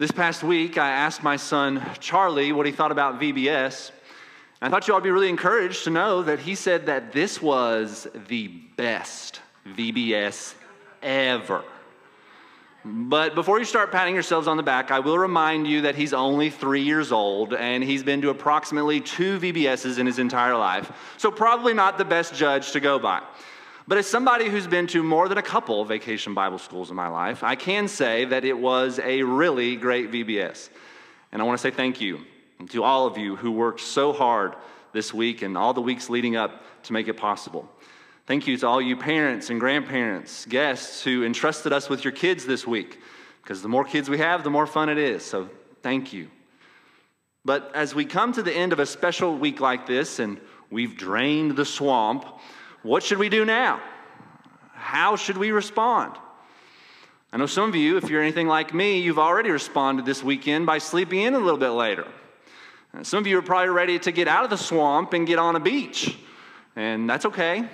This past week, I asked my son Charlie what he thought about VBS. I thought you ought to be really encouraged to know that he said that this was the best VBS ever. But before you start patting yourselves on the back, I will remind you that he's only three years old and he's been to approximately two VBSs in his entire life. So, probably not the best judge to go by. But as somebody who's been to more than a couple vacation Bible schools in my life, I can say that it was a really great VBS. And I want to say thank you to all of you who worked so hard this week and all the weeks leading up to make it possible. Thank you to all you parents and grandparents, guests who entrusted us with your kids this week, because the more kids we have, the more fun it is. So thank you. But as we come to the end of a special week like this and we've drained the swamp, what should we do now? How should we respond? I know some of you, if you're anything like me, you've already responded this weekend by sleeping in a little bit later. Some of you are probably ready to get out of the swamp and get on a beach. And that's okay.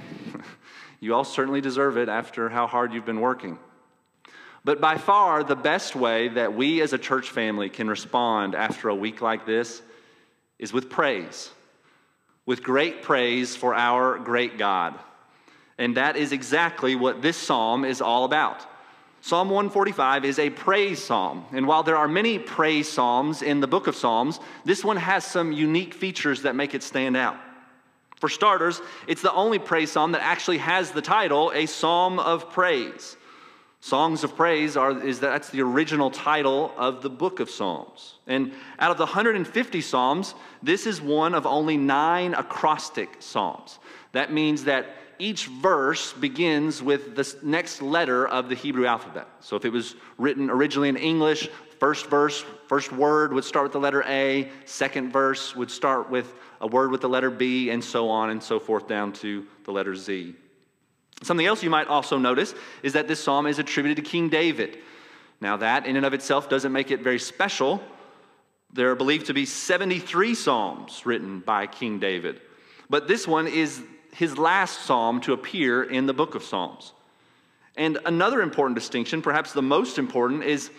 you all certainly deserve it after how hard you've been working. But by far, the best way that we as a church family can respond after a week like this is with praise, with great praise for our great God. And that is exactly what this psalm is all about. Psalm 145 is a praise psalm. And while there are many praise psalms in the book of Psalms, this one has some unique features that make it stand out. For starters, it's the only praise psalm that actually has the title, a psalm of praise. Songs of praise are is that, that's the original title of the book of Psalms. And out of the 150 psalms, this is one of only 9 acrostic psalms. That means that each verse begins with the next letter of the Hebrew alphabet. So if it was written originally in English, first verse, first word would start with the letter A, second verse would start with a word with the letter B, and so on and so forth down to the letter Z. Something else you might also notice is that this psalm is attributed to King David. Now, that in and of itself doesn't make it very special. There are believed to be 73 psalms written by King David, but this one is his last psalm to appear in the book of Psalms. And another important distinction, perhaps the most important, is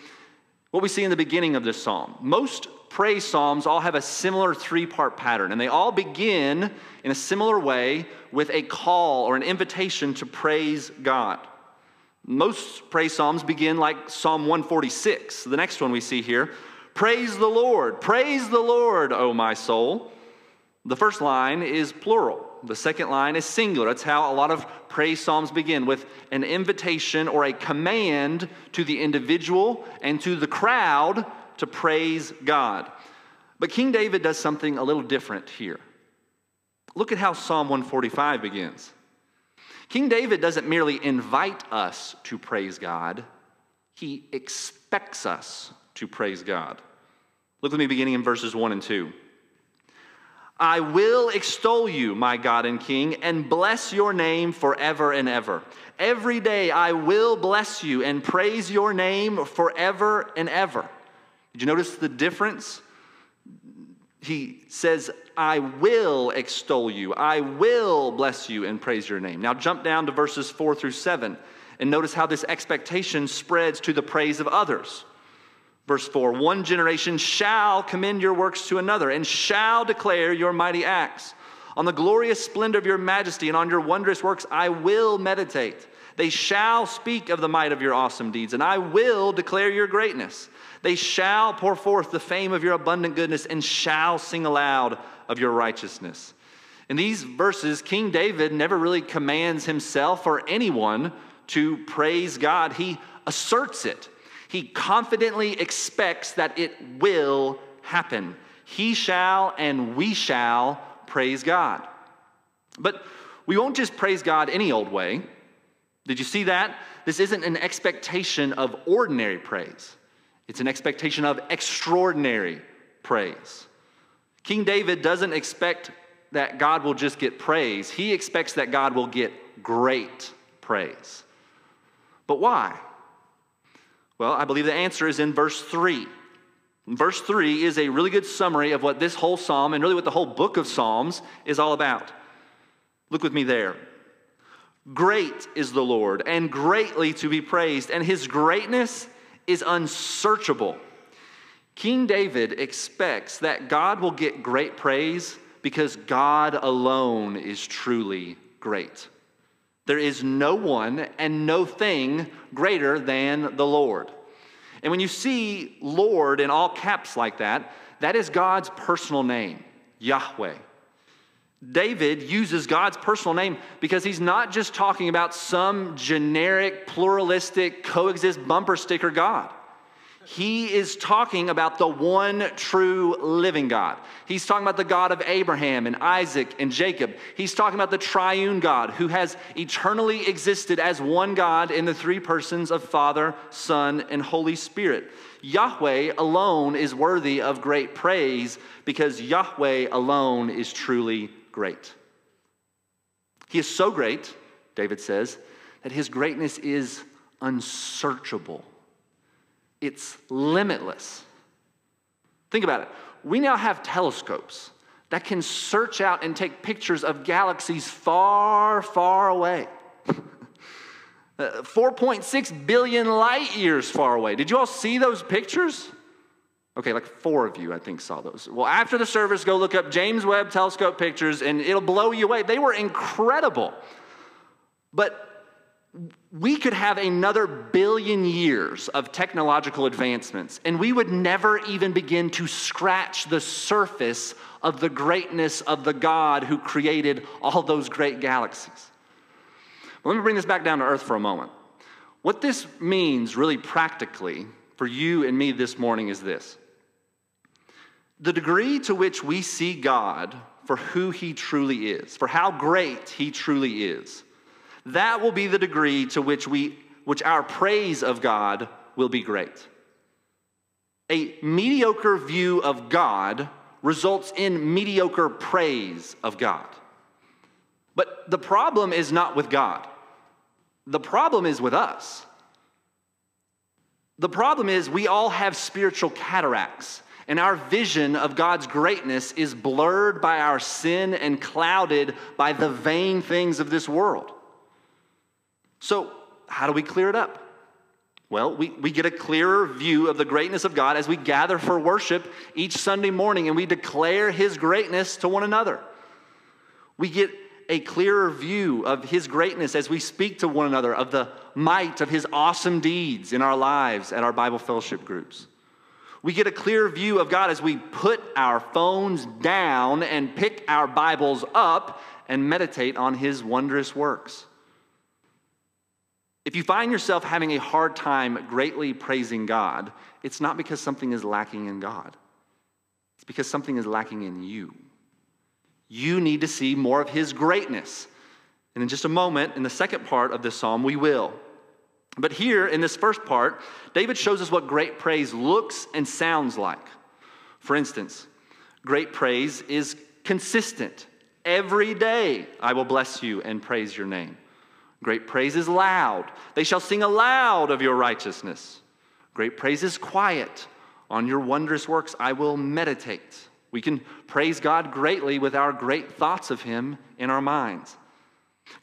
what we see in the beginning of this psalm. Most praise psalms all have a similar three part pattern, and they all begin in a similar way with a call or an invitation to praise God. Most praise psalms begin like Psalm 146, the next one we see here. Praise the Lord, praise the Lord, O my soul. The first line is plural. The second line is singular. That's how a lot of praise psalms begin with an invitation or a command to the individual and to the crowd to praise God. But King David does something a little different here. Look at how Psalm 145 begins. King David doesn't merely invite us to praise God, he expects us to praise God. Look with me beginning in verses 1 and 2. I will extol you, my God and King, and bless your name forever and ever. Every day I will bless you and praise your name forever and ever. Did you notice the difference? He says, I will extol you, I will bless you and praise your name. Now jump down to verses four through seven and notice how this expectation spreads to the praise of others. Verse 4 One generation shall commend your works to another and shall declare your mighty acts. On the glorious splendor of your majesty and on your wondrous works I will meditate. They shall speak of the might of your awesome deeds, and I will declare your greatness. They shall pour forth the fame of your abundant goodness and shall sing aloud of your righteousness. In these verses, King David never really commands himself or anyone to praise God, he asserts it. He confidently expects that it will happen. He shall and we shall praise God. But we won't just praise God any old way. Did you see that? This isn't an expectation of ordinary praise, it's an expectation of extraordinary praise. King David doesn't expect that God will just get praise, he expects that God will get great praise. But why? Well, I believe the answer is in verse 3. Verse 3 is a really good summary of what this whole psalm and really what the whole book of Psalms is all about. Look with me there. Great is the Lord and greatly to be praised, and his greatness is unsearchable. King David expects that God will get great praise because God alone is truly great. There is no one and no thing greater than the Lord. And when you see Lord in all caps like that, that is God's personal name, Yahweh. David uses God's personal name because he's not just talking about some generic, pluralistic, coexist bumper sticker God. He is talking about the one true living God. He's talking about the God of Abraham and Isaac and Jacob. He's talking about the triune God who has eternally existed as one God in the three persons of Father, Son, and Holy Spirit. Yahweh alone is worthy of great praise because Yahweh alone is truly great. He is so great, David says, that his greatness is unsearchable it's limitless. Think about it. We now have telescopes that can search out and take pictures of galaxies far, far away. Uh, 4.6 billion light years far away. Did you all see those pictures? Okay, like four of you, I think, saw those. Well, after the service, go look up James Webb telescope pictures and it'll blow you away. They were incredible. But we could have another billion years of technological advancements, and we would never even begin to scratch the surface of the greatness of the God who created all those great galaxies. Well, let me bring this back down to earth for a moment. What this means, really practically, for you and me this morning is this the degree to which we see God for who he truly is, for how great he truly is that will be the degree to which we which our praise of God will be great. A mediocre view of God results in mediocre praise of God. But the problem is not with God. The problem is with us. The problem is we all have spiritual cataracts, and our vision of God's greatness is blurred by our sin and clouded by the vain things of this world. So, how do we clear it up? Well, we, we get a clearer view of the greatness of God as we gather for worship each Sunday morning and we declare His greatness to one another. We get a clearer view of His greatness as we speak to one another of the might of His awesome deeds in our lives at our Bible fellowship groups. We get a clear view of God as we put our phones down and pick our Bibles up and meditate on His wondrous works. If you find yourself having a hard time greatly praising God, it's not because something is lacking in God, it's because something is lacking in you. You need to see more of His greatness. And in just a moment, in the second part of this psalm, we will. But here in this first part, David shows us what great praise looks and sounds like. For instance, great praise is consistent. Every day I will bless you and praise your name. Great praise is loud. They shall sing aloud of your righteousness. Great praise is quiet. On your wondrous works I will meditate. We can praise God greatly with our great thoughts of Him in our minds.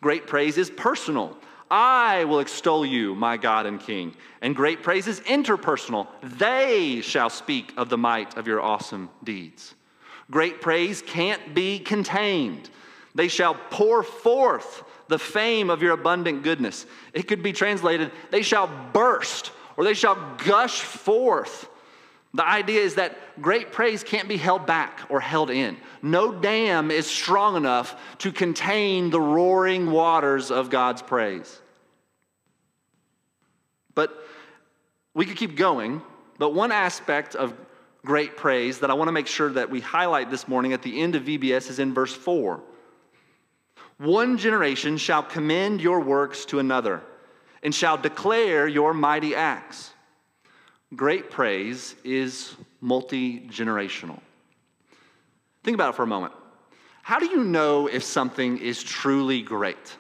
Great praise is personal. I will extol you, my God and King. And great praise is interpersonal. They shall speak of the might of your awesome deeds. Great praise can't be contained. They shall pour forth the fame of your abundant goodness. It could be translated, they shall burst or they shall gush forth. The idea is that great praise can't be held back or held in. No dam is strong enough to contain the roaring waters of God's praise. But we could keep going, but one aspect of great praise that I want to make sure that we highlight this morning at the end of VBS is in verse 4. One generation shall commend your works to another and shall declare your mighty acts. Great praise is multi generational. Think about it for a moment. How do you know if something is truly great?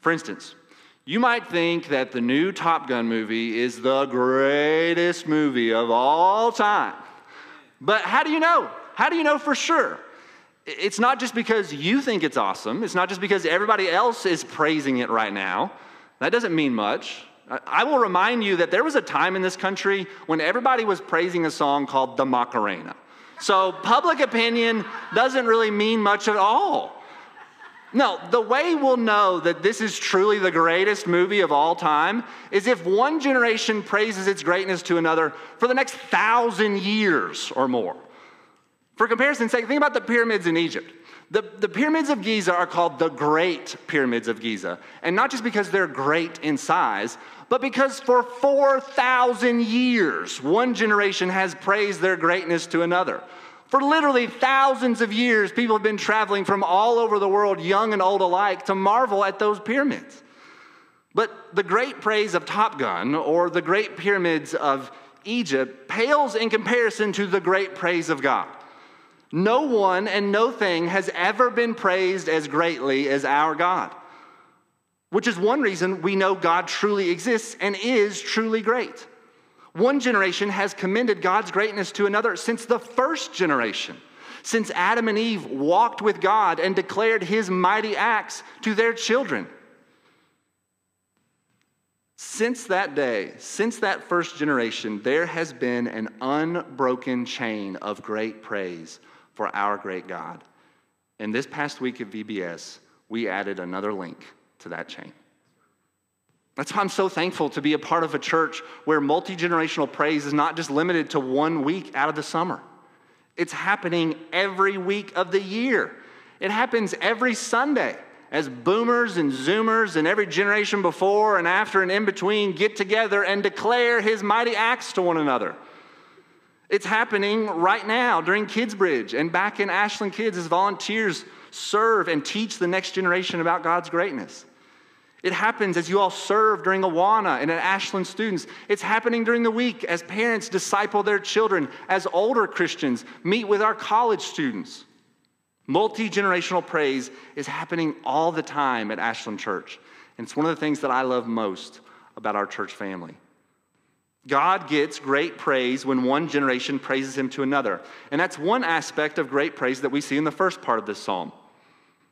For instance, you might think that the new Top Gun movie is the greatest movie of all time. But how do you know? How do you know for sure? It's not just because you think it's awesome, it's not just because everybody else is praising it right now. That doesn't mean much. I will remind you that there was a time in this country when everybody was praising a song called the Macarena. So public opinion doesn't really mean much at all. No, the way we'll know that this is truly the greatest movie of all time is if one generation praises its greatness to another for the next thousand years or more. For comparison's sake, think about the pyramids in Egypt. The, the pyramids of Giza are called the Great Pyramids of Giza, and not just because they're great in size, but because for 4,000 years, one generation has praised their greatness to another. For literally thousands of years, people have been traveling from all over the world, young and old alike, to marvel at those pyramids. But the great praise of Top Gun or the great pyramids of Egypt pales in comparison to the great praise of God. No one and no thing has ever been praised as greatly as our God which is one reason we know God truly exists and is truly great. One generation has commended God's greatness to another since the first generation, since Adam and Eve walked with God and declared his mighty acts to their children. Since that day, since that first generation, there has been an unbroken chain of great praise for our great God. And this past week at VBS, we added another link to that chain. That's why I'm so thankful to be a part of a church where multi generational praise is not just limited to one week out of the summer. It's happening every week of the year. It happens every Sunday as boomers and zoomers and every generation before and after and in between get together and declare his mighty acts to one another. It's happening right now during Kids Bridge and back in Ashland Kids as volunteers serve and teach the next generation about God's greatness. It happens as you all serve during Awana and at Ashland students. It's happening during the week as parents disciple their children, as older Christians meet with our college students. Multi generational praise is happening all the time at Ashland Church. And it's one of the things that I love most about our church family. God gets great praise when one generation praises him to another. And that's one aspect of great praise that we see in the first part of this psalm.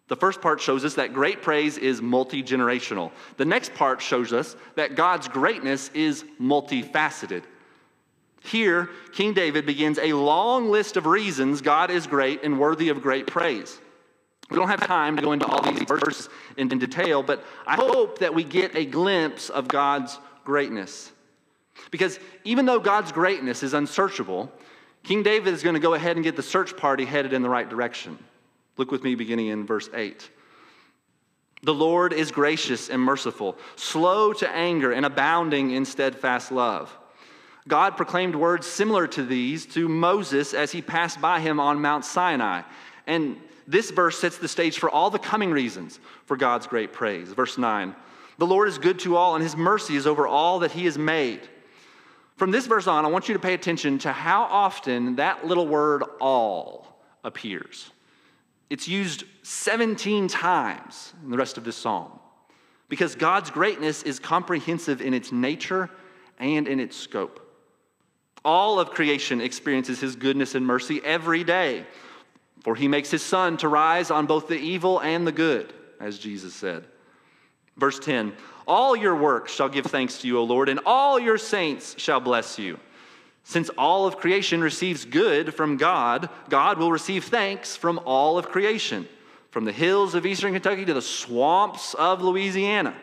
The first part shows us that great praise is multi generational. The next part shows us that God's greatness is multifaceted. Here, King David begins a long list of reasons God is great and worthy of great praise. We don't have time to go into all these verses in, detail, but I hope that we get a glimpse of God's greatness. Because even though God's greatness is unsearchable, King David is going to go ahead and get the search party headed in the right direction. Look with me beginning in verse 8. The Lord is gracious and merciful, slow to anger and abounding in steadfast love. God proclaimed words similar to these to Moses as he passed by him on Mount Sinai. And this verse sets the stage for all the coming reasons for God's great praise. Verse 9 The Lord is good to all, and his mercy is over all that he has made. From this verse on, I want you to pay attention to how often that little word all appears. It's used 17 times in the rest of this psalm because God's greatness is comprehensive in its nature and in its scope. All of creation experiences his goodness and mercy every day, for he makes his sun to rise on both the evil and the good, as Jesus said. Verse 10 All your works shall give thanks to you, O Lord, and all your saints shall bless you. Since all of creation receives good from God, God will receive thanks from all of creation, from the hills of eastern Kentucky to the swamps of Louisiana.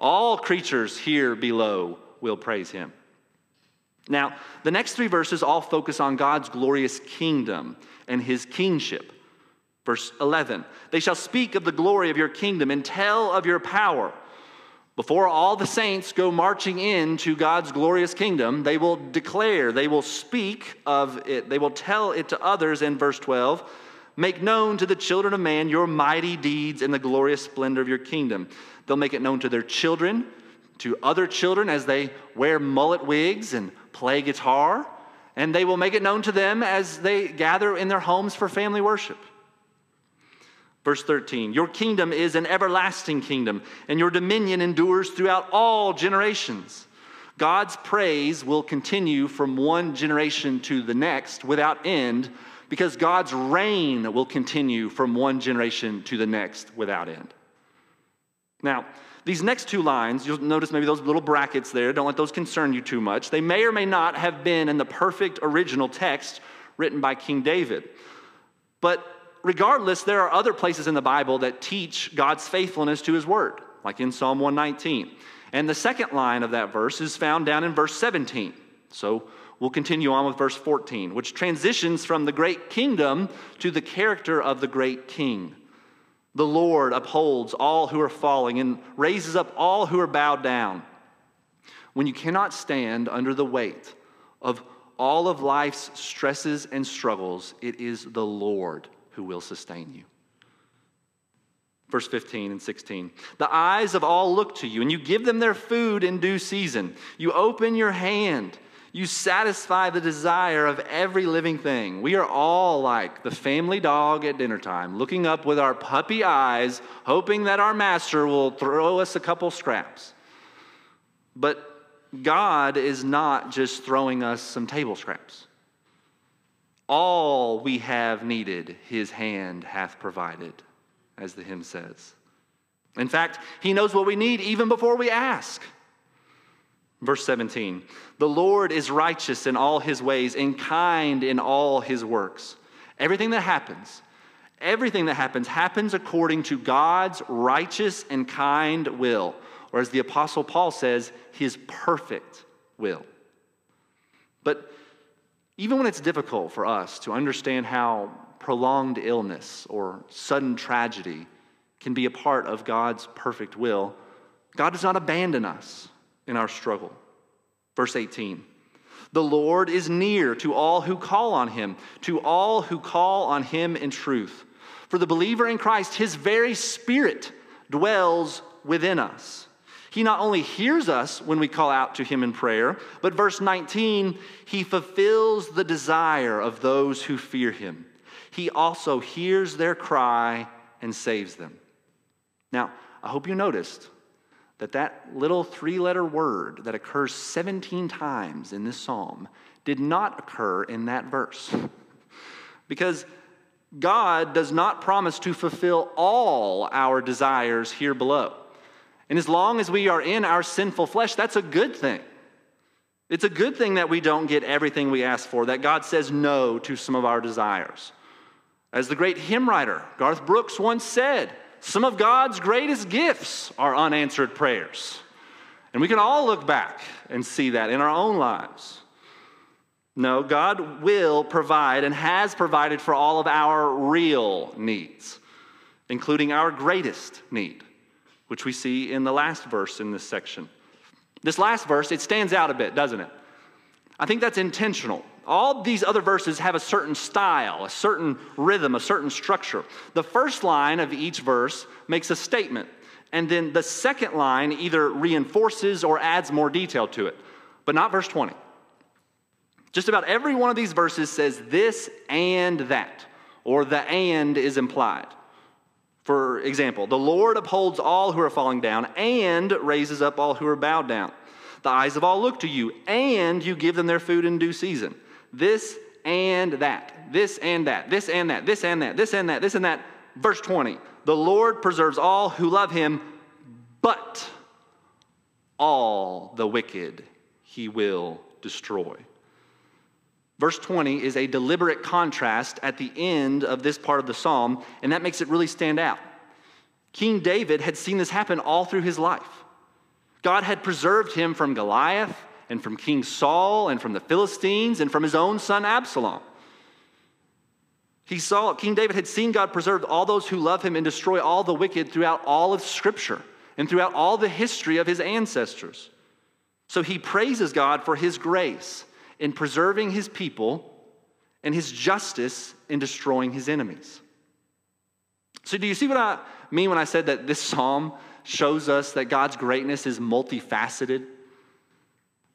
All creatures here below will praise him. Now, the next three verses all focus on God's glorious kingdom and his kingship. Verse 11 They shall speak of the glory of your kingdom and tell of your power before all the saints go marching into God's glorious kingdom, they will declare, they will speak of it, they will tell it to others in verse 12. Make known to the children of man your mighty deeds and the glorious splendor of your kingdom. They'll make it known to their children, to other children as they wear mullet wigs and play guitar, and they will make it known to them as they gather in their homes for family worship. Verse 13, your kingdom is an everlasting kingdom, and your dominion endures throughout all generations. God's praise will continue from one generation to the next without end, because God's reign will continue from one generation to the next without end. Now, these next two lines, you'll notice maybe those little brackets there, don't let those concern you too much. They may or may not have been in the perfect original text written by King David. But regardless, there are other places in the Bible that teach God's faithfulness to his word, like in Psalm 119. And the second line of that verse is found down in verse 17. So we'll continue on with verse 14, which transitions from the great kingdom to the character of the great king. The Lord upholds all who are falling and raises up all who are bowed down. When you cannot stand under the weight of all of life's stresses and struggles, it is the Lord who will sustain you. Verse 15 and 16. The eyes of all look to you, and you give them their food in due season. You open your hand, you satisfy the desire of every living thing. We are all like the family dog at dinner time, looking up with our puppy eyes, hoping that our master will throw us a couple scraps. But God is not just throwing us some table scraps. All we have needed, his hand hath provided, as the hymn says. In fact, he knows what we need even before we ask. Verse 17 The Lord is righteous in all his ways and kind in all his works. Everything that happens, everything that happens, happens according to God's righteous and kind will, or as the Apostle Paul says, his perfect will. But even when it's difficult for us to understand how prolonged illness or sudden tragedy can be a part of God's perfect will, God does not abandon us in our struggle. Verse 18 The Lord is near to all who call on him, to all who call on him in truth. For the believer in Christ, his very spirit dwells within us. He not only hears us when we call out to him in prayer, but verse 19, he fulfills the desire of those who fear him. He also hears their cry and saves them. Now, I hope you noticed that that little three letter word that occurs 17 times in this psalm did not occur in that verse. because God does not promise to fulfill all our desires here below. And as long as we are in our sinful flesh, that's a good thing. It's a good thing that we don't get everything we ask for, that God says no to some of our desires. As the great hymn writer Garth Brooks once said, some of God's greatest gifts are unanswered prayers. And we can all look back and see that in our own lives. No, God will provide and has provided for all of our real needs, including our greatest need which we see in the last verse in this section. This last verse, it stands out a bit, doesn't it? I think that's intentional. All these other verses have a certain style, a certain rhythm, a certain structure. The first line of each verse makes a statement, and then the second line either reinforces or adds more detail to it, but not verse 20. Just about every one of these verses says this and that, or the and is implied. For example, the Lord upholds all who are falling down and raises up all who are bowed down. The eyes of all look to you, and you give them their food in due season. This and that, this and that, this and that, this and that, this and that, this and that. Verse 20 The Lord preserves all who love him, but all the wicked he will destroy. Verse 20 is a deliberate contrast at the end of this part of the psalm, and that makes it really stand out. King David had seen this happen all through his life. God had preserved him from Goliath and from King Saul and from the Philistines and from his own son Absalom. He saw, King David had seen God preserve all those who love him and destroy all the wicked throughout all of Scripture and throughout all the history of his ancestors. So he praises God for his grace in preserving his people and his justice in destroying his enemies. So, do you see what I mean when I said that this psalm shows us that God's greatness is multifaceted?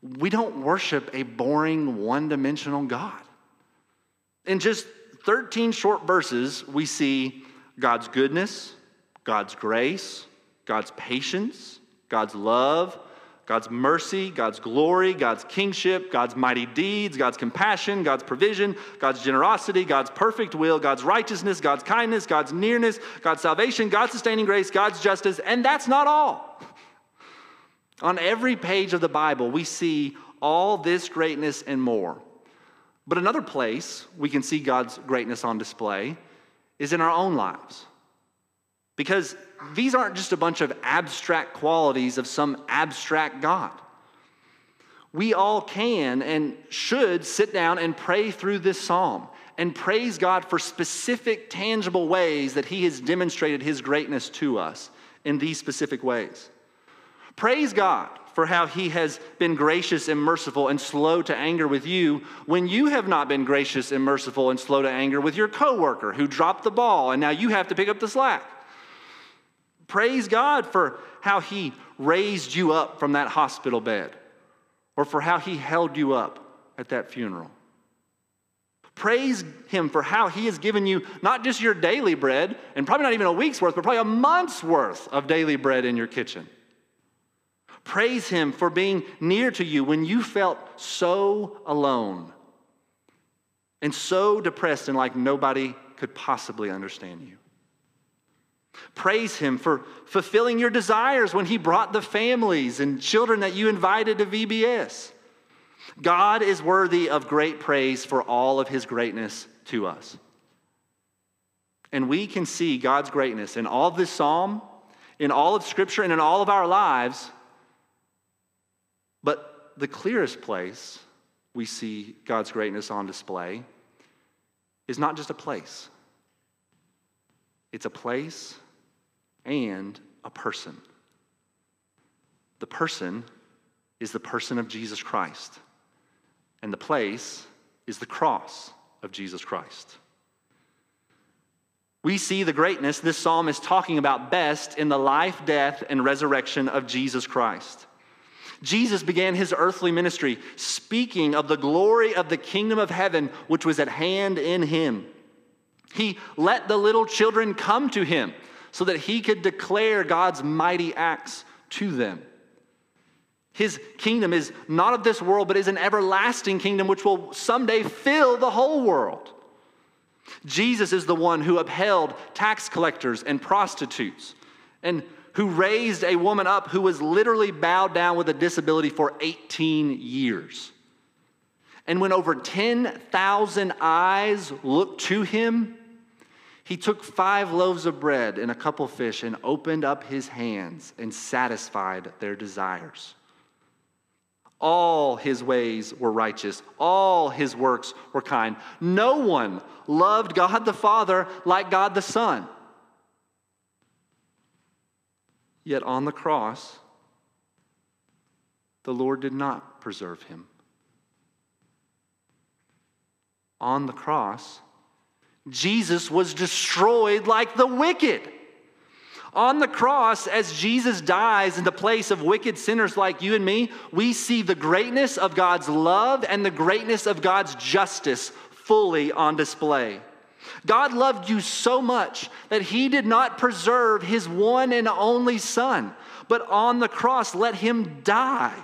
We don't worship a boring, one dimensional God. In just 13 short verses, we see God's goodness, God's grace, God's patience, God's love, God's mercy, God's glory, God's kingship, God's mighty deeds, God's compassion, God's provision, God's generosity, God's perfect will, God's righteousness, God's kindness, God's nearness, God's salvation, God's sustaining grace, God's justice, and that's not all. On every page of the Bible, we see all this greatness and more. But another place we can see God's greatness on display is in our own lives. Because these aren't just a bunch of abstract qualities of some abstract God. We all can and should sit down and pray through this psalm and praise God for specific, tangible ways that He has demonstrated His greatness to us in these specific ways. Praise God for how He has been gracious and merciful and slow to anger with you when you have not been gracious and merciful and slow to anger with your coworker who dropped the ball and now you have to pick up the slack. Praise God for how He raised you up from that hospital bed or for how He held you up at that funeral. Praise Him for how He has given you not just your daily bread, and probably not even a week's worth, but probably a month's worth of daily bread in your kitchen. Praise Him for being near to you when you felt so alone and so depressed and like nobody could possibly understand you. Praise Him for fulfilling your desires when He brought the families and children that you invited to VBS. God is worthy of great praise for all of his greatness to us. And we can see God's greatness in all of this psalm, in all of Scripture, and in all of our lives. But the clearest place we see God's greatness on display is not just a place, it's a place and a person. The person is the person of Jesus Christ. And the place is the cross of Jesus Christ. We see the greatness this psalm is talking about best in the life, death, and resurrection of Jesus Christ. Jesus began his earthly ministry speaking of the glory of the kingdom of heaven, which was at hand in him. He let the little children come to him so that he could declare God's mighty acts to them. His kingdom is not of this world, but is an everlasting kingdom which will someday fill the whole world. Jesus is the one who upheld tax collectors and prostitutes and who raised a woman up who was literally bowed down with a disability for 18 years. And when over 10,000 eyes looked to him, he took five loaves of bread and a couple fish and opened up his hands and satisfied their desires. All his ways were righteous. All his works were kind. No one loved God the Father like God the Son. Yet on the cross, the Lord did not preserve him. On the cross, Jesus was destroyed like the wicked. On the cross, as Jesus dies in the place of wicked sinners like you and me, we see the greatness of God's love and the greatness of God's justice fully on display. God loved you so much that he did not preserve his one and only son, but on the cross let him die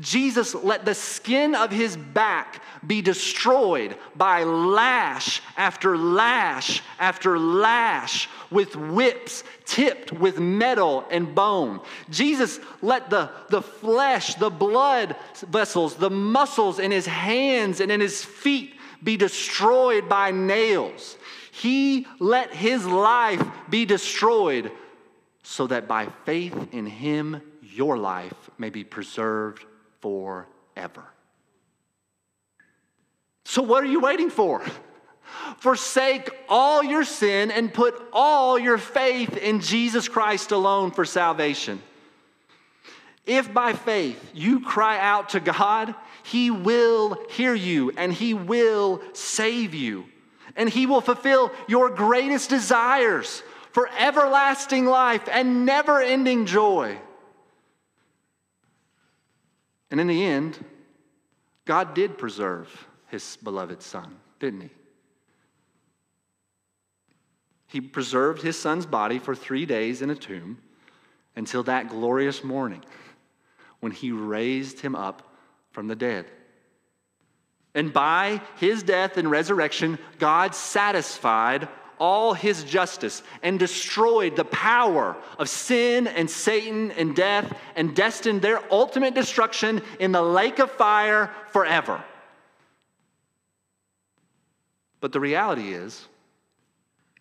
Jesus let the skin of his back be destroyed by lash after lash after lash with whips tipped with metal and bone. Jesus let the, the flesh, the blood vessels, the muscles in his hands and in his feet be destroyed by nails. He let his life be destroyed so that by faith in him, your life may be preserved forever. So, what are you waiting for? Forsake all your sin and put all your faith in Jesus Christ alone for salvation. If by faith you cry out to God, He will hear you and He will save you. And He will fulfill your greatest desires for everlasting life and never ending joy. And in the end, God did preserve his beloved son, didn't he? He preserved his son's body for three days in a tomb until that glorious morning when he raised him up from the dead. And by his death and resurrection, God satisfied all his justice and destroyed the power of sin and Satan and death and destined their ultimate destruction in the lake of fire forever. But the reality is,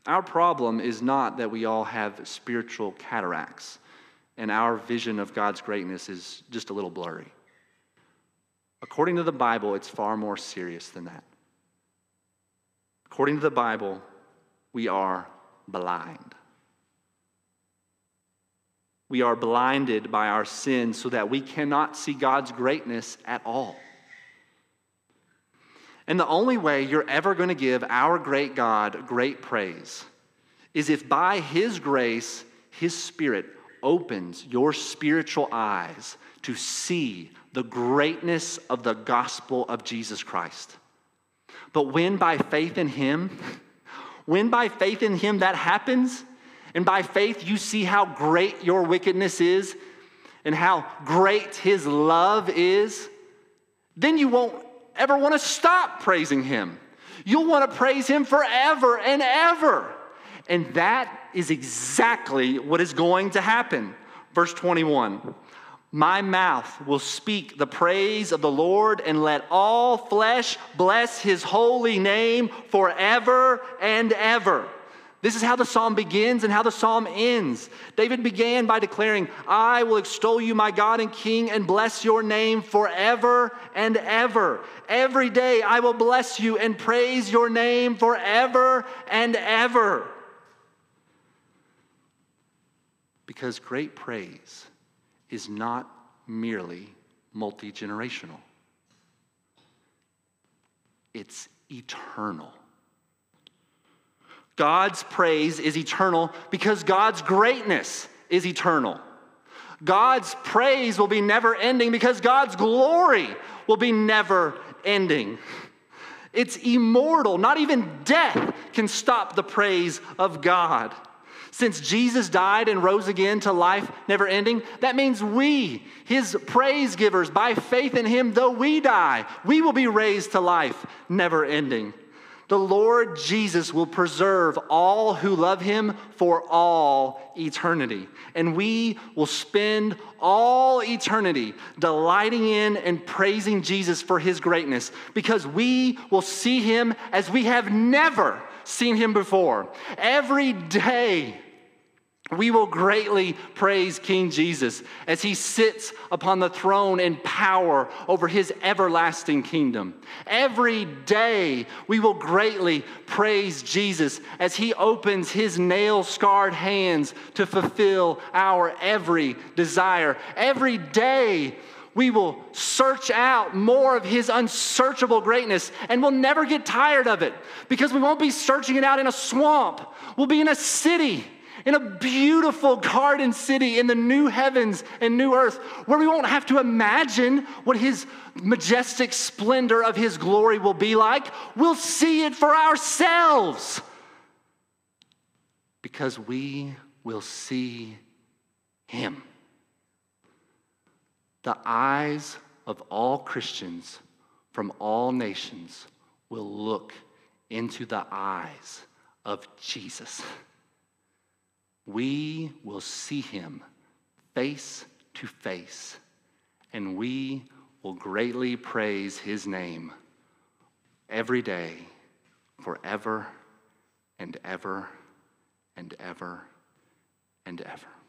our problem is not that we all have spiritual cataracts and our vision of God's greatness is just a little blurry. According to the Bible, it's far more serious than that. According to the Bible, we are blind. We are blinded by our sin so that we cannot see God's greatness at all. And the only way you're ever going to give our great God great praise is if by His grace, His Spirit opens your spiritual eyes to see the greatness of the gospel of Jesus Christ. But when by faith in Him, when by faith in Him that happens, and by faith you see how great your wickedness is and how great His love is, then you won't ever want to stop praising Him. You'll want to praise Him forever and ever. And that is exactly what is going to happen. Verse 21 My mouth will speak the praise of the Lord, and let all flesh bless his holy name forever and ever. This is how the psalm begins and how the psalm ends. David began by declaring, I will extol you, my God and King, and bless your name forever and ever. Every day I will bless you and praise your name forever and ever. Because great praise is not merely multi generational, it's eternal. God's praise is eternal because God's greatness is eternal. God's praise will be never ending because God's glory will be never ending. It's immortal. Not even death can stop the praise of God. Since Jesus died and rose again to life never ending, that means we, his praise givers, by faith in him, though we die, we will be raised to life never ending. The Lord Jesus will preserve all who love him for all eternity. And we will spend all eternity delighting in and praising Jesus for his greatness because we will see him as we have never seen him before. Every day, we will greatly praise King Jesus as he sits upon the throne in power over his everlasting kingdom. Every day, we will greatly praise Jesus as he opens his nail scarred hands to fulfill our every desire. Every day, we will search out more of his unsearchable greatness and we'll never get tired of it because we won't be searching it out in a swamp. We'll be in a city in a beautiful garden city in the new heavens and new earth where we won't have to imagine what his majestic splendor of his glory will be like. We'll see it for ourselves because we will see him. The eyes of all Christians from all nations will look into the eyes of Jesus we will see him face to face, and we will greatly praise his name every day, forever and ever and ever and ever.